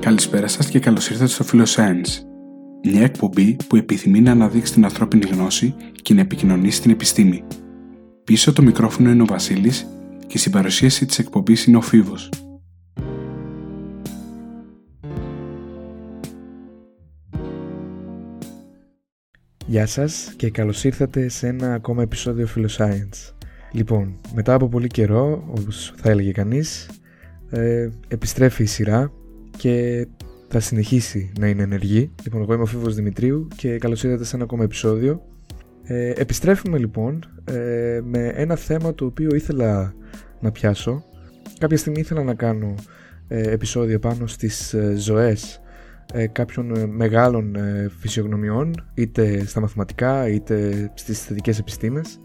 Καλησπέρα σας και καλώς ήρθατε στο Philoscience, μια εκπομπή που επιθυμεί να αναδείξει την ανθρώπινη γνώση και να επικοινωνήσει την επιστήμη. Πίσω το μικρόφωνο είναι ο Βασίλης και στην παρουσίαση της εκπομπής είναι ο Φίβος. Γεια σας και καλώς ήρθατε σε ένα ακόμα επεισόδιο Philoscience. Λοιπόν, μετά από πολύ καιρό, όπως θα έλεγε κανείς, ε, επιστρέφει η σειρά και θα συνεχίσει να είναι ενεργή. Λοιπόν, εγώ είμαι ο Φίβος Δημητρίου και καλώς ήρθατε σε ένα ακόμα επεισόδιο. Ε, επιστρέφουμε λοιπόν ε, με ένα θέμα το οποίο ήθελα να πιάσω. Κάποια στιγμή ήθελα να κάνω ε, επεισόδιο πάνω στις ε, ζωές ε, κάποιων ε, μεγάλων φυσιογνωμιών είτε στα μαθηματικά είτε στις θετικές επιστήμες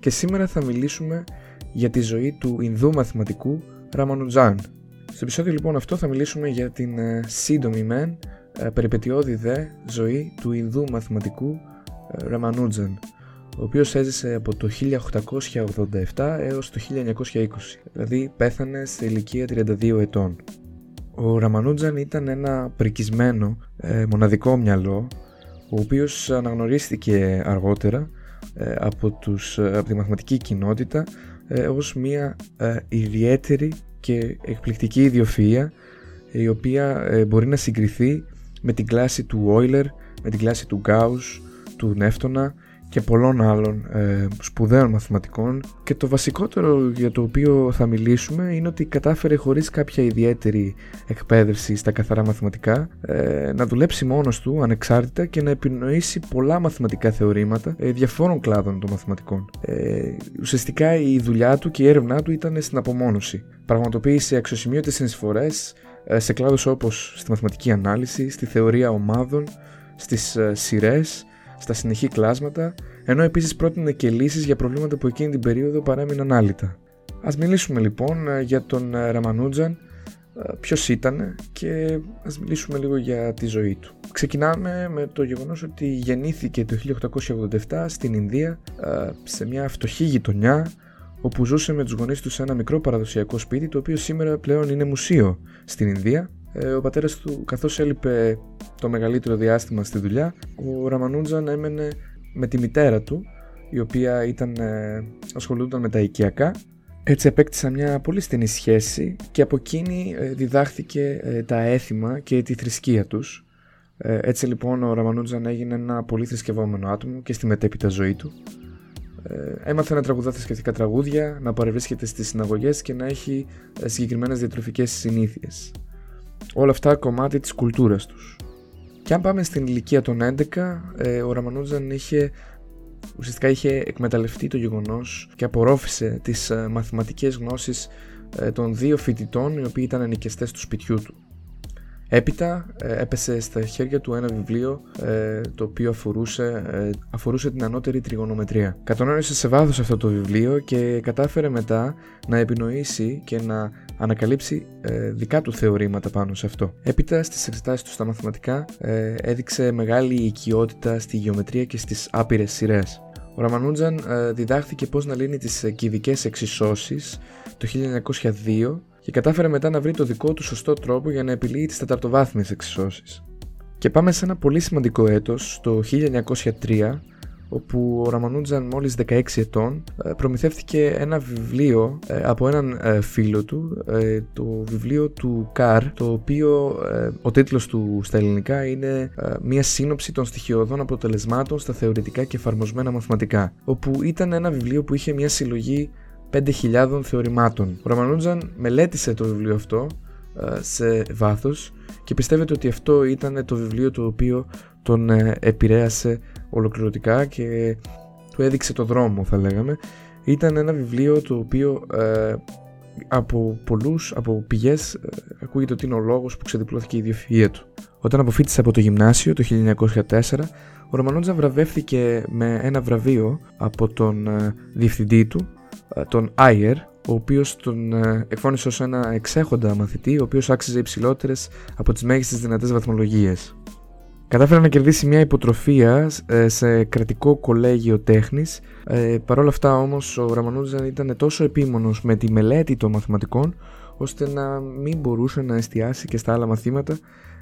και σήμερα θα μιλήσουμε για τη ζωή του Ινδού μαθηματικού Ραμανουτζάν στο επεισόδιο λοιπόν αυτό θα μιλήσουμε για την ε, σύντομη μεν, ε, περιπετειώδη δε ζωή του Ινδού μαθηματικού ε, Ραμανούτζαν, ο οποίος έζησε από το 1887 έως το 1920, δηλαδή πέθανε σε ηλικία 32 ετών. Ο Ραμανούτζαν ήταν ένα πρικισμένο, μοναδικό μυαλό, ο οποίος αναγνωρίστηκε αργότερα από, τους, από τη μαθηματική κοινότητα ως μια ιδιαίτερη και εκπληκτική ιδιοφυΐα η οποία ε, μπορεί να συγκριθεί με την κλάση του Euler, με την κλάση του Gauss, του Νεύτωνα και πολλών άλλων ε, σπουδαίων μαθηματικών και το βασικότερο για το οποίο θα μιλήσουμε είναι ότι κατάφερε χωρίς κάποια ιδιαίτερη εκπαίδευση στα καθαρά μαθηματικά ε, να δουλέψει μόνος του ανεξάρτητα και να επινοήσει πολλά μαθηματικά θεωρήματα ε, διαφόρων κλάδων των μαθηματικών. Ε, ουσιαστικά η δουλειά του και η έρευνά του ήταν στην απομόνωση. Πραγματοποίησε αξιοσημείωτες συνεισφορές ε, σε κλάδους όπως στη μαθηματική ανάλυση, στη θεωρία ομάδων, στις ε, σειρές στα συνεχή κλάσματα, ενώ επίσης πρότεινε και λύσεις για προβλήματα που εκείνη την περίοδο παρέμειναν άλυτα. Α μιλήσουμε λοιπόν ε, για τον ε, Ραμανούτζαν, ε, ποιος ήταν και ας μιλήσουμε λίγο για τη ζωή του. Ξεκινάμε με το γεγονός ότι γεννήθηκε το 1887 στην Ινδία σε μια φτωχή γειτονιά όπου ζούσε με τους γονείς του σε ένα μικρό παραδοσιακό σπίτι το οποίο σήμερα πλέον είναι μουσείο στην Ινδία ε, ο πατέρας του καθώς έλειπε το μεγαλύτερο διάστημα στη δουλειά ο Ραμανούντζαν έμενε με τη μητέρα του η οποία ήταν, ε, ασχολούνταν με τα οικιακά. Έτσι επέκτησαν μια πολύ στενή σχέση και από εκείνη ε, διδάχθηκε τα έθιμα και τη θρησκεία τους. Έτσι λοιπόν ο Ραμανούντζαν έγινε ένα πολύ θρησκευόμενο άτομο και στη μετέπειτα ζωή του. Έμαθε να τραγουδά θρησκευτικά τραγούδια, να παρευρίσκεται στις συναγωγές και να έχει συγκεκριμένες διατροφικές συνήθειες όλα αυτά κομμάτι της κουλτούρας τους. Και αν πάμε στην ηλικία των 11, ε, ο Ραμανούτζαν είχε ουσιαστικά είχε εκμεταλλευτεί το γεγονός και απορρόφησε τις ε, μαθηματικές γνώσεις ε, των δύο φοιτητών οι οποίοι ήταν ενοικιαστές του σπιτιού του. Έπειτα ε, έπεσε στα χέρια του ένα βιβλίο ε, το οποίο αφορούσε, ε, αφορούσε την ανώτερη τριγωνομετρία. Κατονόησε σε βάθος αυτό το βιβλίο και κατάφερε μετά να επινοήσει και να ανακαλύψει δικά του θεωρήματα πάνω σε αυτό. Έπειτα στις εξετάσεις του στα μαθηματικά έδειξε μεγάλη οικειότητα στη γεωμετρία και στις άπειρες σειρές. Ο Ραμανούτζαν διδάχθηκε πώς να λύνει τις κυβικές εξισώσεις το 1902 και κατάφερε μετά να βρει το δικό του σωστό τρόπο για να επιλύει τις τεταρτοβάθμιες εξισώσεις. Και πάμε σε ένα πολύ σημαντικό έτος, το 1903, όπου ο Ραμανούτζαν μόλις 16 ετών ε, προμηθεύτηκε ένα βιβλίο ε, από έναν ε, φίλο του, το βιβλίο του Καρ, το οποίο ο τίτλος του στα ελληνικά είναι μια σύνοψη των στοιχειωδών αποτελεσμάτων στα θεωρητικά και εφαρμοσμένα μαθηματικά, όπου ήταν ένα βιβλίο που είχε μια συλλογή 5.000 θεωρημάτων. Ο Ραμανούτζαν μελέτησε το βιβλίο αυτό ε, σε βάθος και πιστεύετε ότι αυτό ήταν το βιβλίο το οποίο τον ε, επηρέασε ολοκληρωτικά και του έδειξε το δρόμο θα λέγαμε. Ήταν ένα βιβλίο το οποίο ε, από πολλούς, από πηγές ακούγεται ότι είναι ο λόγος που ξεδιπλώθηκε η ιδιοφυΐα του. Όταν αποφύτησε από το γυμνάσιο το 1904 ο Ραμανούτζαν βραβεύτηκε με ένα βραβείο από τον διευθυντή του ε, τον Άιερ, ο οποίος τον ε, εκφώνησε ως ένα εξέχοντα μαθητή, ο οποίος άξιζε υψηλότερες από τις μέγιστες δυνατές βαθμολογίες. Κατάφερε να κερδίσει μια υποτροφία ε, σε κρατικό κολέγιο τέχνης. Ε, Παρ' όλα αυτά όμως ο Ραμανούτζαν ήταν τόσο επίμονος με τη μελέτη των μαθηματικών ώστε να μην μπορούσε να εστιάσει και στα άλλα μαθήματα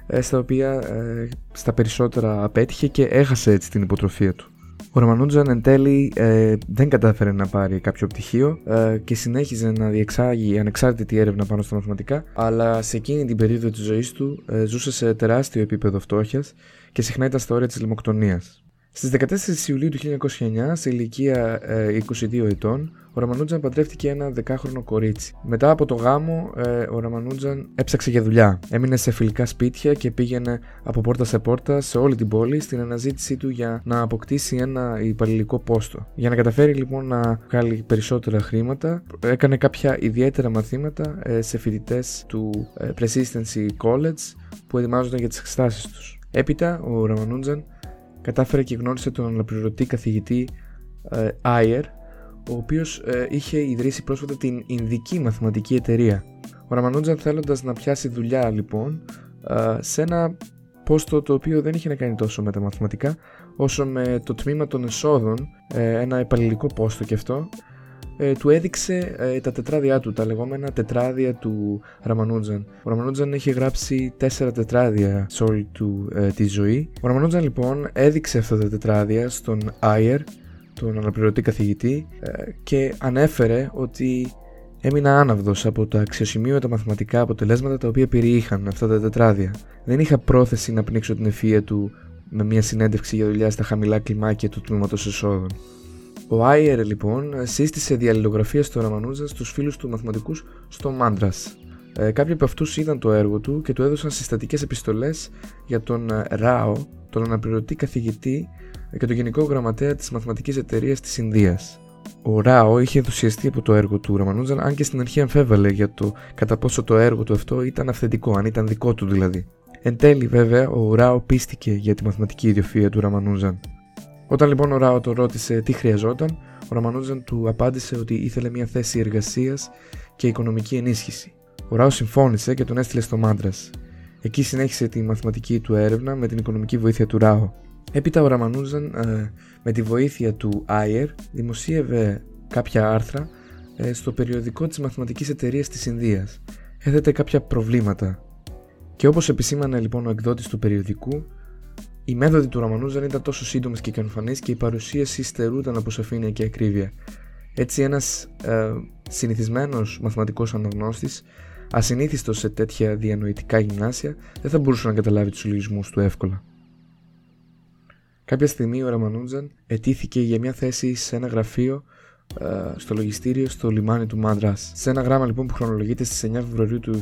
ε, στα οποία ε, στα περισσότερα απέτυχε και έχασε έτσι την υποτροφία του. Ο Ραμανούτζαν εν τέλει ε, δεν κατάφερε να πάρει κάποιο πτυχίο ε, και συνέχιζε να διεξάγει ανεξάρτητη έρευνα πάνω στα μαθηματικά, αλλά σε εκείνη την περίοδο της ζωής του ε, ζούσε σε τεράστιο επίπεδο φτώχειας και συχνά ήταν στα όρια της λιμοκτονίας. Στις 14 Ιουλίου του 1929, σε ηλικία 22 ε, ετών, ο Ραμανούτζαν παντρεύτηκε ένα δεκάχρονο κορίτσι. Μετά από το γάμο, ε, ο Ραμανούτζαν έψαξε για δουλειά. Έμεινε σε φιλικά σπίτια και πήγαινε από πόρτα σε πόρτα σε όλη την πόλη στην αναζήτησή του για να αποκτήσει ένα υπαλληλικό πόστο. Για να καταφέρει λοιπόν να βγάλει περισσότερα χρήματα, έκανε κάποια ιδιαίτερα μαθήματα ε, σε φοιτητές του Presidency College που ετοιμάζονταν για τις εξετάσει τους. Έπειτα, ο Ραμανούτζαν κατάφερε και γνώρισε τον αναπληρωτή καθηγητή ε, Άιερ, ο οποίος ε, είχε ιδρύσει πρόσφατα την Ινδική Μαθηματική Εταιρεία. Ο Ραμανούτζαν θέλοντας να πιάσει δουλειά λοιπόν ε, σε ένα πόστο το οποίο δεν είχε να κάνει τόσο με τα μαθηματικά όσο με το τμήμα των εσόδων, ε, ένα επαλληλικό πόστο και αυτό ε, του έδειξε ε, τα τετράδια του, τα λεγόμενα τετράδια του Ραμανούτζαν. Ο Ραμανούτζαν είχε γράψει τέσσερα τετράδια σε όλη του ε, τη ζωή. Ο Ραμανούτζαν λοιπόν έδειξε αυτά τα τετράδια στον Άιερ, τον αναπληρωτή καθηγητή, ε, και ανέφερε ότι έμεινα άναυδος από τα αξιοσημείωτα μαθηματικά αποτελέσματα τα οποία περιείχαν αυτά τα τετράδια. Δεν είχα πρόθεση να πνίξω την ευφυΐα του με μια συνέντευξη για δουλειά στα χαμηλά κλιμάκια του τμήματος εσόδων. Ο Άιερ λοιπόν σύστησε διαλληλογραφία στο Ραμανούζα στους φίλους του μαθηματικούς στο Μάντρας. Ε, κάποιοι από αυτούς είδαν το έργο του και του έδωσαν συστατικές επιστολές για τον ε, Ράο, τον αναπληρωτή καθηγητή και τον γενικό γραμματέα της μαθηματικής εταιρείας της Ινδίας. Ο Ράο είχε ενθουσιαστεί από το έργο του Ραμανούζαν, αν και στην αρχή αμφέβαλε για το κατά πόσο το έργο του αυτό ήταν αυθεντικό, αν ήταν δικό του δηλαδή. Εν τέλει, βέβαια, ο Ράο πίστηκε για τη μαθηματική ιδιοφία του Ραμανούζαν. Όταν λοιπόν ο Ράο το ρώτησε τι χρειαζόταν, ο Ραμανούτζαν του απάντησε ότι ήθελε μια θέση εργασίας και οικονομική ενίσχυση. Ο Ράος συμφώνησε και τον έστειλε στο Μάντρας. Εκεί συνέχισε τη μαθηματική του έρευνα με την οικονομική βοήθεια του Ράο. Έπειτα ο Ραμανούζαν ε, με τη βοήθεια του Άιερ δημοσίευε κάποια άρθρα ε, στο περιοδικό της μαθηματικής εταιρείας της Ινδίας. Έθετε κάποια προβλήματα. Και όπως επισήμανε λοιπόν ο εκδότης του περιοδικού, οι μέθοδοι του Ραμανούζαν ήταν τόσο σύντομες και ικανοφανεί και η παρουσίαση στερούταν από σαφήνεια και ακρίβεια. Έτσι, ένας ε, συνηθισμένος μαθηματικός αναγνώστης, ασυνήθιστος σε τέτοια διανοητικά γυμνάσια, δεν θα μπορούσε να καταλάβει τους λογισμούς του εύκολα. Κάποια στιγμή ο Ραμανούτζαν ετήθηκε για μια θέση σε ένα γραφείο ε, στο λογιστήριο στο λιμάνι του Μάντρας. Σε ένα γράμμα λοιπόν που χρονολογείται στις 9 Φεβρουαρίου του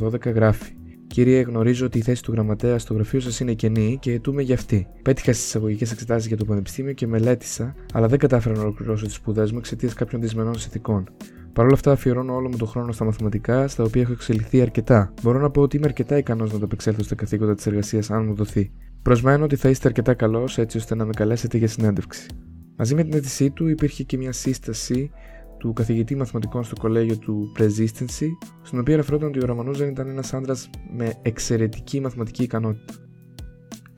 1912 γράφει Κύριε, γνωρίζω ότι η θέση του γραμματέα στο γραφείο σας είναι κενή και αιτούμε για αυτή. Πέτυχα στις εισαγωγικές εξετάσεις για το Πανεπιστήμιο και μελέτησα, αλλά δεν κατάφερα να ολοκληρώσω τις σπουδές μου εξαιτίας κάποιων δυσμενών συνθηκών. Παρ' όλα αυτά, αφιερώνω όλο μου τον χρόνο στα μαθηματικά, στα οποία έχω εξελιχθεί αρκετά. Μπορώ να πω ότι είμαι αρκετά ικανός να το επεξέλθω στα καθήκοντα της εργασίας, αν μου δοθεί. Προσμένω ότι θα είστε αρκετά καλός έτσι ώστε να με καλέσετε για συνέντευξη. Μαζί με την αίτησή του υπήρχε και μια σύσταση του καθηγητή μαθηματικών στο κολέγιο του Presistency, στην οποία αναφερόταν ότι ο Ραμανούζαν ήταν ένας άντρας με εξαιρετική μαθηματική ικανότητα.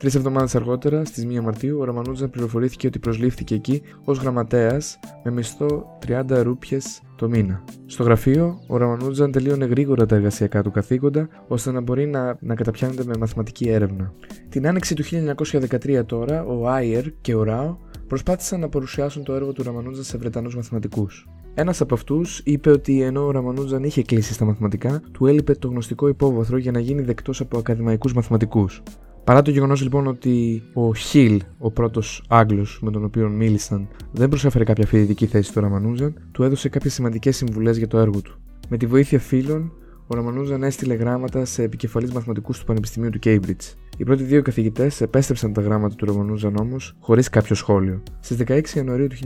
Τρεις εβδομάδες αργότερα, στις 1 Μαρτίου, ο Ραμανούζαν πληροφορήθηκε ότι προσλήφθηκε εκεί ως γραμματέας με μισθό 30 ρούπιες το μήνα. Στο γραφείο, ο Ραμανούτζαν τελείωνε γρήγορα τα εργασιακά του καθήκοντα, ώστε να μπορεί να, να καταπιάνεται με μαθηματική έρευνα. Την άνοιξη του 1913 τώρα, ο Άιερ και ο Ράο προσπάθησαν να παρουσιάσουν το έργο του Ραμανούτζαν σε Βρετανούς μαθηματικούς. Ένας από αυτούς είπε ότι ενώ ο Ραμανούτζαν είχε κλείσει στα μαθηματικά, του έλειπε το γνωστικό υπόβαθρο για να γίνει δεκτός από ακαδημαϊκούς μαθηματικούς. Παρά το γεγονός λοιπόν ότι ο Χιλ, ο πρώτος Άγγλος με τον οποίο μίλησαν, δεν προσέφερε κάποια φοιτητική θέση στο Ραμανούζαν, του έδωσε κάποιες σημαντικές συμβουλές για το έργο του. Με τη βοήθεια φίλων, ο Ραμανούζαν έστειλε γράμματα σε επικεφαλεί μαθηματικούς του Πανεπιστημίου του Cambridge. Οι πρώτοι δύο καθηγητές επέστρεψαν τα γράμματα του Ραμανούζαν όμω χωρίς κάποιο σχόλιο. Στις 16 Ιανουαρίου του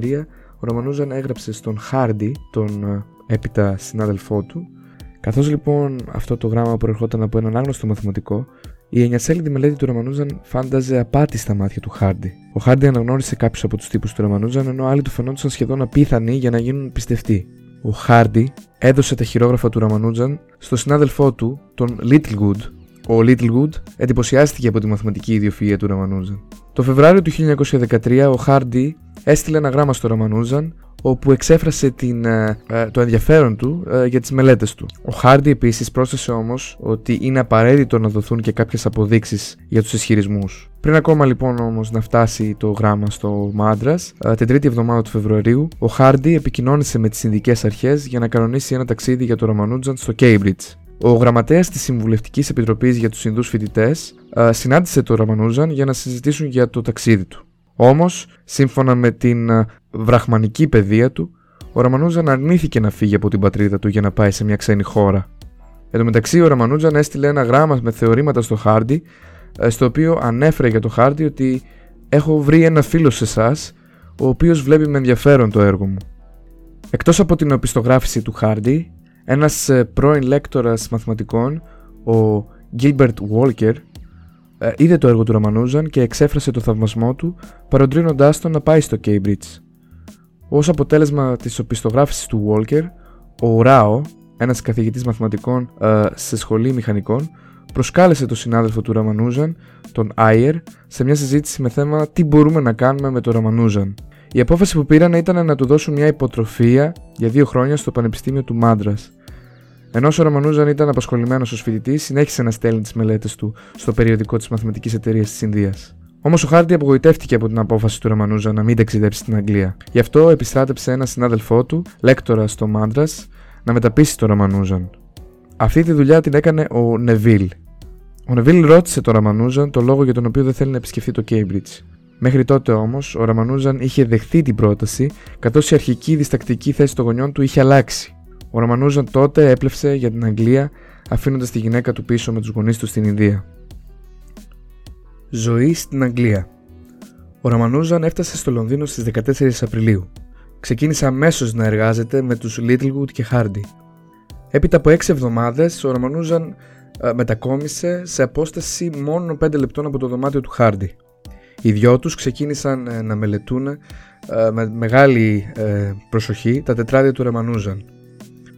1913, ο Ραμανούζαν έγραψε στον Χάρντι, τον ε, έπειτα συνάδελφό του. Καθώς λοιπόν αυτό το γράμμα προερχόταν από έναν άγνωστο μαθηματικό, η εννιασέλιδη μελέτη του Ραμανούζαν φάνταζε απάτη στα μάτια του Χάρντι. Ο Χάρντι αναγνώρισε κάποιους από τους τύπους του Ραμανούζαν, ενώ άλλοι του φαινόντουσαν σχεδόν απίθανοι για να γίνουν πιστευτοί. Ο Χάρντι έδωσε τα χειρόγραφα του Ραμανούζαν στο συνάδελφό του, τον Littlewood, ο ο Littlewood εντυπωσιάστηκε από τη μαθηματική ιδιοφυΐα του Ραμανούζαν. Το Φεβράριο του 1913 ο Χάρντι έστειλε ένα γράμμα στο Ραμανούζαν όπου εξέφρασε την, ε, ε, το ενδιαφέρον του ε, για τις μελέτες του. Ο Χάρντι επίσης πρόσθεσε όμως ότι είναι απαραίτητο να δοθούν και κάποιες αποδείξεις για τους ισχυρισμούς. Πριν ακόμα λοιπόν όμως να φτάσει το γράμμα στο Μάντρας, την τρίτη εβδομάδα του Φεβρουαρίου, ο Χάρντι επικοινώνησε με τις Ινδικές Αρχές για να κανονίσει ένα ταξίδι για το Ραμανούτζαν στο Cambridge. Ο γραμματέας της Συμβουλευτικής Επιτροπής για τους Ινδούς Φοιτητές συνάντησε τον Ραμανούζαν για να συζητήσουν για το ταξίδι του. Όμως, σύμφωνα με την βραχμανική παιδεία του, ο Ραμανούζαν αρνήθηκε να φύγει από την πατρίδα του για να πάει σε μια ξένη χώρα. Εν τω μεταξύ, ο Ραμανούζαν έστειλε ένα γράμμα με θεωρήματα στο Χάρντι, στο οποίο ανέφερε για το Χάρντι ότι έχω βρει ένα φίλο σε εσάς, ο οποίος βλέπει με ενδιαφέρον το έργο μου. Εκτός από την οπισθογράφηση του Χάρντι, ένας ε, πρώην λέκτορας μαθηματικών, ο Gilbert Walker, ε, είδε το έργο του Ραμανούζαν και εξέφρασε το θαυμασμό του, παροντρύνοντάς τον να πάει στο Cambridge. Ως αποτέλεσμα της οπισθογράφησης του Walker, ο Ράο, ένας καθηγητής μαθηματικών ε, σε σχολή μηχανικών, προσκάλεσε τον συνάδελφο του Ραμανούζαν, τον Άιερ, σε μια συζήτηση με θέμα τι μπορούμε να κάνουμε με τον Ραμανούζαν. Η απόφαση που πήραν ήταν να του δώσουν μια υποτροφία για δύο χρόνια στο Πανεπιστήμιο του Μάντρας. Ενώ ο Ραμανούζαν ήταν απασχολημένος ως φοιτητής, συνέχισε να στέλνει τις μελέτες του στο περιοδικό της Μαθηματικής Εταιρείας της Ινδίας. Όμως ο Χάρντι απογοητεύτηκε από την απόφαση του Ραμανούζαν να μην ταξιδέψει στην Αγγλία. Γι' αυτό επιστράτεψε ένα συνάδελφό του, λέκτορα στο Μάντρας, να μεταπείσει τον Ραμανούζαν. Αυτή τη δουλειά την έκανε ο Νεβίλ. Ο Νεβίλ ρώτησε τον Ραμανούζαν το λόγο για τον οποίο δεν θέλει να επισκεφθεί το Cambridge. Μέχρι τότε όμως, ο Ραμανούζαν είχε δεχθεί την πρόταση, καθώς η αρχική διστακτική θέση των γονιών του είχε αλλάξει. Ο Ραμανούζαν τότε έπλευσε για την Αγγλία, αφήνοντας τη γυναίκα του πίσω με τους γονείς του στην Ινδία. Ζωή στην Αγγλία. Ο Ραμανούζαν έφτασε στο Λονδίνο στις 14 Απριλίου. Ξεκίνησε αμέσως να εργάζεται με τους Littlewood και Hardy. Έπειτα από 6 εβδομάδες, ο Ραμανούζαν ε, μετακόμισε σε απόσταση μόνο 5 λεπτών από το δωμάτιο του Hardy. Οι δυο τους ξεκίνησαν ε, να μελετούν ε, με μεγάλη προσοχή τα τετράδια του Ραμανούζαν.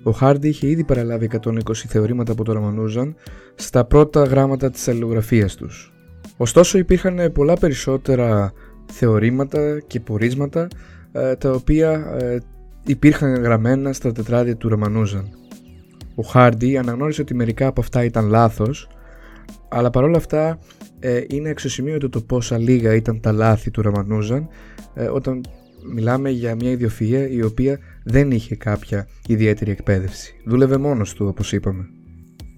Ο Χάρντι είχε ήδη παραλάβει 120 θεωρήματα από το Ραμανούζαν στα πρώτα γράμματα της αλληλογραφίας τους. Ωστόσο υπήρχαν πολλά περισσότερα θεωρήματα και πορίσματα ε, τα οποία ε, υπήρχαν γραμμένα στα τετράδια του Ραμανούζαν. Ο Χάρντι αναγνώρισε ότι μερικά από αυτά ήταν λάθος, αλλά παρόλα αυτά ε, είναι εξωσημείωτο το πόσα λίγα ήταν τα λάθη του Ραμανούζαν όταν μιλάμε για μια ιδιοφυΐα η οποία δεν είχε κάποια ιδιαίτερη εκπαίδευση. Δούλευε μόνος του όπως είπαμε.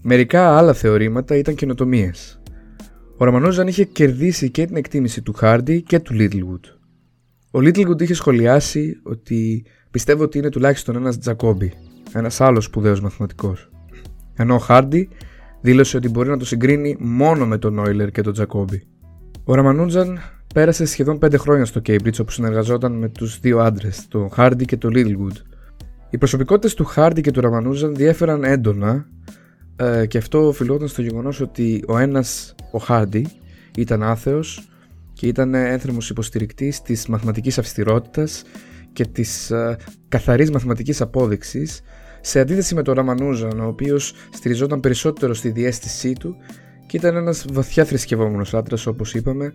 Μερικά άλλα θεωρήματα ήταν καινοτομίες. Ο Ραμανούζαν είχε κερδίσει και την εκτίμηση του Χάρντι και του Littlewood. Ο Littlewood είχε σχολιάσει ότι πιστεύω ότι είναι τουλάχιστον ένας Τζακόμπι, ένας άλλος σπουδαίος μαθηματικός. Ενώ ο Χάρντι δήλωσε ότι μπορεί να το συγκρίνει μόνο με τον Όιλερ και τον Τζακόμπι. Ο Ραμανούτζαν πέρασε σχεδόν 5 χρόνια στο Cambridge όπου συνεργαζόταν με τους δύο άντρες, τον Hardy και τον Littlewood. Οι προσωπικότητες του Hardy και του Ραμανούζαν διέφεραν έντονα ε, και αυτό οφειλόταν στο γεγονός ότι ο ένας, ο Hardy, ήταν άθεος και ήταν ένθερμος υποστηρικτής της μαθηματικής αυστηρότητας και της ε, καθαρής μαθηματικής απόδειξης σε αντίθεση με τον Ραμανούζαν ο οποίος στηριζόταν περισσότερο στη διέστησή του και ήταν ένας βαθιά θρησκευόμενος άντρας όπως είπαμε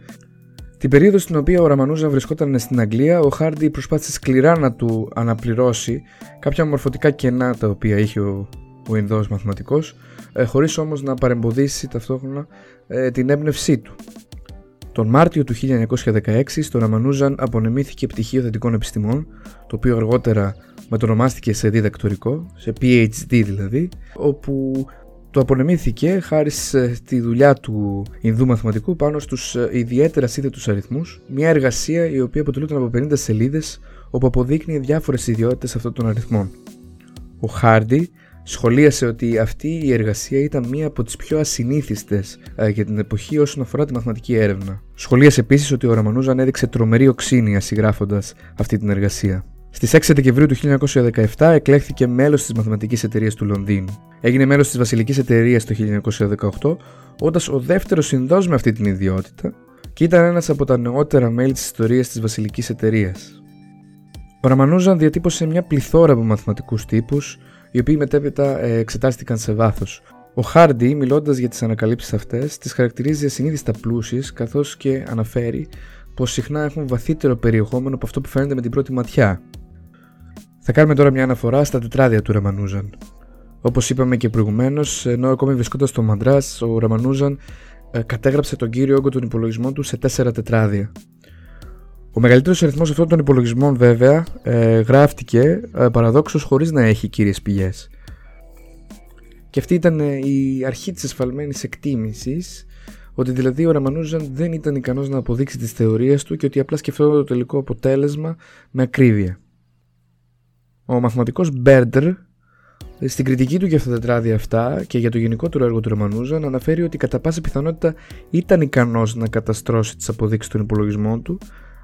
την περίοδο στην οποία ο Ραμανούζα βρισκόταν στην Αγγλία, ο Χάρντι προσπάθησε σκληρά να του αναπληρώσει κάποια μορφωτικά κενά τα οποία είχε ο, ο Ινδός μαθηματικός, ε, χωρίς όμως να παρεμποδίσει ταυτόχρονα ε, την έμπνευσή του. Τον Μάρτιο του 1916 στο Ραμανούζαν απονεμήθηκε πτυχίο θετικών επιστημών, το οποίο αργότερα μετονομάστηκε σε διδακτορικό, σε PhD δηλαδή, όπου το απονεμήθηκε χάρη στη δουλειά του Ινδού μαθηματικού πάνω στους ε, ιδιαίτερα σύνθετους αριθμούς, μια εργασία η οποία αποτελούταν από 50 σελίδες όπου αποδείκνυε διάφορες ιδιότητες αυτών των αριθμών. Ο Χάρντι σχολίασε ότι αυτή η εργασία ήταν μία από τις πιο ασυνήθιστες ε, για την εποχή όσον αφορά τη μαθηματική έρευνα. Σχολίασε επίσης ότι ο Ραμανούζαν έδειξε τρομερή οξύνια συγγράφοντας αυτή την εργασία. Στις 6 Δεκεμβρίου του 1917 εκλέχθηκε μέλος της Μαθηματικής Εταιρείας του Λονδίνου. Έγινε μέλος της Βασιλικής Εταιρείας το 1918, όντας ο δεύτερος Ινδό με αυτή την ιδιότητα και ήταν ένας από τα νεότερα μέλη της ιστορίας της Βασιλικής Εταιρείας. Ο Ραμανούζαν διατύπωσε μια πληθώρα από μαθηματικούς τύπους, οι οποίοι μετέπειτα ε, εξετάστηκαν σε βάθος. Ο Χάρντι, μιλώντας για τις ανακαλύψεις αυτές, τις χαρακτηρίζει ασυνείδηστα πλούσιες, καθώς και αναφέρει πως συχνά έχουν βαθύτερο περιεχόμενο από αυτό που φαίνεται με την πρώτη ματιά. Θα κάνουμε τώρα μια αναφορά στα τετράδια του Ραμανούζαν. Όπως είπαμε και προηγουμένως, ενώ ακόμη βρισκόντα στο Μαντράς, ο Ραμανούζαν ε, κατέγραψε τον κύριο όγκο των υπολογισμών του σε τέσσερα τετράδια. Ο μεγαλύτερος αριθμός αυτών των υπολογισμών, βέβαια, ε, γράφτηκε ε, παραδόξως χωρίς να έχει κύριες πηγές. Και αυτή ήταν ε, η αρχή της ασφαλμένη εκτίμησης ότι δηλαδή ο Ραμανούζαν δεν ήταν ικανός να αποδείξει τις θεωρίες του και ότι απλά σκεφτόταν το τελικό αποτέλεσμα με ακρίβεια. Ο μαθηματικός Μπέρντερ στην κριτική του για αυτά τα τετράδια αυτά και για το γενικότερο έργο του Ραμανούζαν αναφέρει ότι κατά πάσα πιθανότητα ήταν ικανός να καταστρώσει τις αποδείξεις των υπολογισμών του,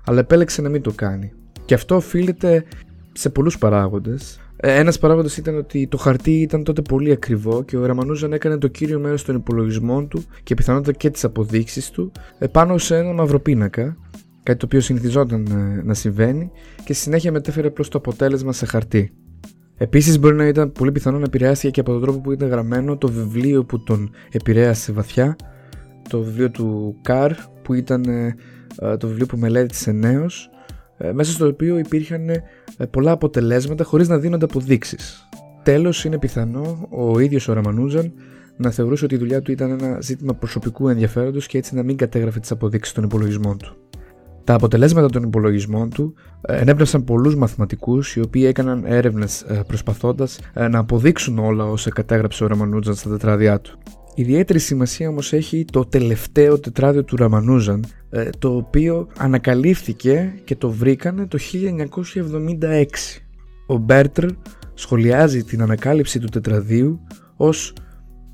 αλλά επέλεξε να μην το κάνει. Και αυτό οφείλεται σε πολλούς παράγοντες. Ε, Ένας παράγοντας ήταν ότι το χαρτί ήταν τότε πολύ ακριβό και ο Ραμανούζαν έκανε το κύριο μέρος των υπολογισμών του και πιθανότητα και τις αποδείξεις του ε, πάνω σε ένα μαυροπίνακα, κάτι το οποίο συνηθιζόταν ε, να συμβαίνει και στη συνέχεια μετέφερε απλώς το αποτέλεσμα σε χαρτί. Επίσης, μπορεί να ήταν πολύ πιθανό να επηρεάστηκε και από τον τρόπο που ήταν γραμμένο το βιβλίο που τον επηρέασε βαθιά, το βιβλίο του Καρ, που ήταν το βιβλίο που μελέτησε νέος ε, μέσα στο οποίο υπήρχαν ε, πολλά αποτελέσματα χωρίς να δίνονται αποδείξεις. Τέλος, είναι πιθανό ο ίδιος ο Ραμανούζαν να θεωρούσε ότι η δουλειά του ήταν ένα ζήτημα προσωπικού ενδιαφέροντος και έτσι να μην κατέγραφε τις αποδείξεις των υπολογισμών του. Τα αποτελέσματα των υπολογισμών του ε, ενέπνευσαν πολλούς μαθηματικούς οι οποίοι έκαναν έρευνες προσπαθώντας να αποδείξουν όλα όσα κατέγραψε ο Ραμανούζαν στα τετράδια του. Ιδιαίτερη σημασία όμως έχει το τελευταίο τετράδιο του Ραμανούζαν ε, το οποίο ανακαλύφθηκε και το βρήκανε το 1976. Ο Μπέρτρ σχολιάζει την ανακάλυψη του τετραδίου ως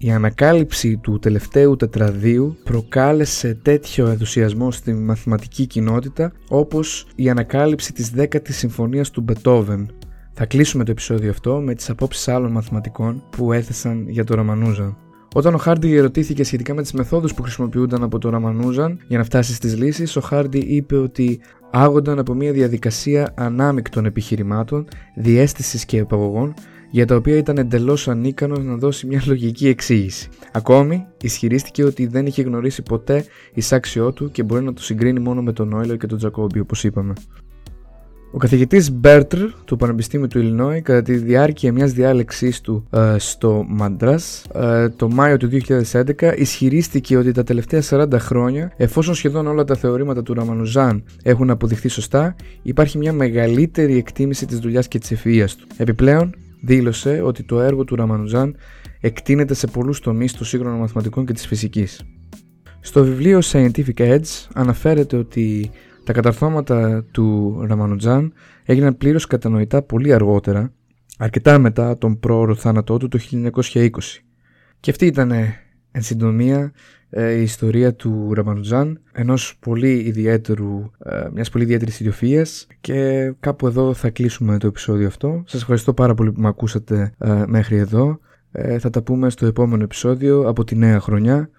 η ανακάλυψη του τελευταίου τετραδίου προκάλεσε τέτοιο ενθουσιασμό στη μαθηματική κοινότητα όπως η ανακάλυψη της 10ης συμφωνίας του Μπετόβεν. Θα κλείσουμε το επεισόδιο αυτό με τις απόψεις άλλων μαθηματικών που έθεσαν για το Ραμανούζαν. Όταν ο Χάρντι ερωτήθηκε σχετικά με τις μεθόδους που χρησιμοποιούνταν από τον Ραμανούζαν για να φτάσει στις λύσεις, ο Χάρντι είπε ότι άγονταν από μια διαδικασία ανάμεικτων επιχειρημάτων, διαίσθησης και επαγωγών, για τα οποία ήταν εντελώς ανίκανος να δώσει μια λογική εξήγηση. Ακόμη, ισχυρίστηκε ότι δεν είχε γνωρίσει ποτέ ισάξιό του και μπορεί να το συγκρίνει μόνο με τον Όιλερ και τον Τζακόμπι, όπως είπαμε. Ο καθηγητής Μπερντ του Πανεπιστήμιου του Ιλινόις κατά τη διάρκεια μιας διάλεξής του ε, στο Μαντράς ε, το Μάιο του 2011 ισχυρίστηκε ότι τα τελευταία 40 χρόνια εφόσον σχεδόν όλα τα θεωρήματα του Ραμανουζάν έχουν αποδειχθεί σωστά υπάρχει μια μεγαλύτερη εκτίμηση της δουλειάς και της ευφυΐας του. Επιπλέον δήλωσε ότι το έργο του Ραμανουζάν εκτείνεται σε πολλούς τομείς των σύγχρονων μαθηματικών και της φυσικής. Στο βιβλίο Scientific Edge αναφέρεται ότι τα καταρθώματα του Ραμανουτζάν έγιναν πλήρως κατανοητά πολύ αργότερα, αρκετά μετά τον πρόωρο θάνατό του το 1920. Και αυτή ήταν εν συντομία ε, η ιστορία του Ραμανουτζάν, ενός πολύ ιδιαίτερου, ε, μιας πολύ ιδιαίτερης ιδιοφυΐας και κάπου εδώ θα κλείσουμε το επεισόδιο αυτό. Σας ευχαριστώ πάρα πολύ που με ακούσατε ε, μέχρι εδώ. Θα τα πούμε στο επόμενο επεισόδιο από τη νέα χρονιά.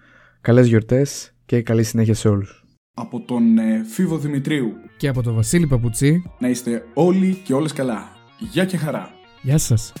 Καλές γιορτές και καλή συνέχεια σε όλους από τον ε, Φίβο Δημητρίου και από τον Βασίλη Παπουτσί να είστε όλοι και όλες καλά. Γεια και χαρά. Γεια σας.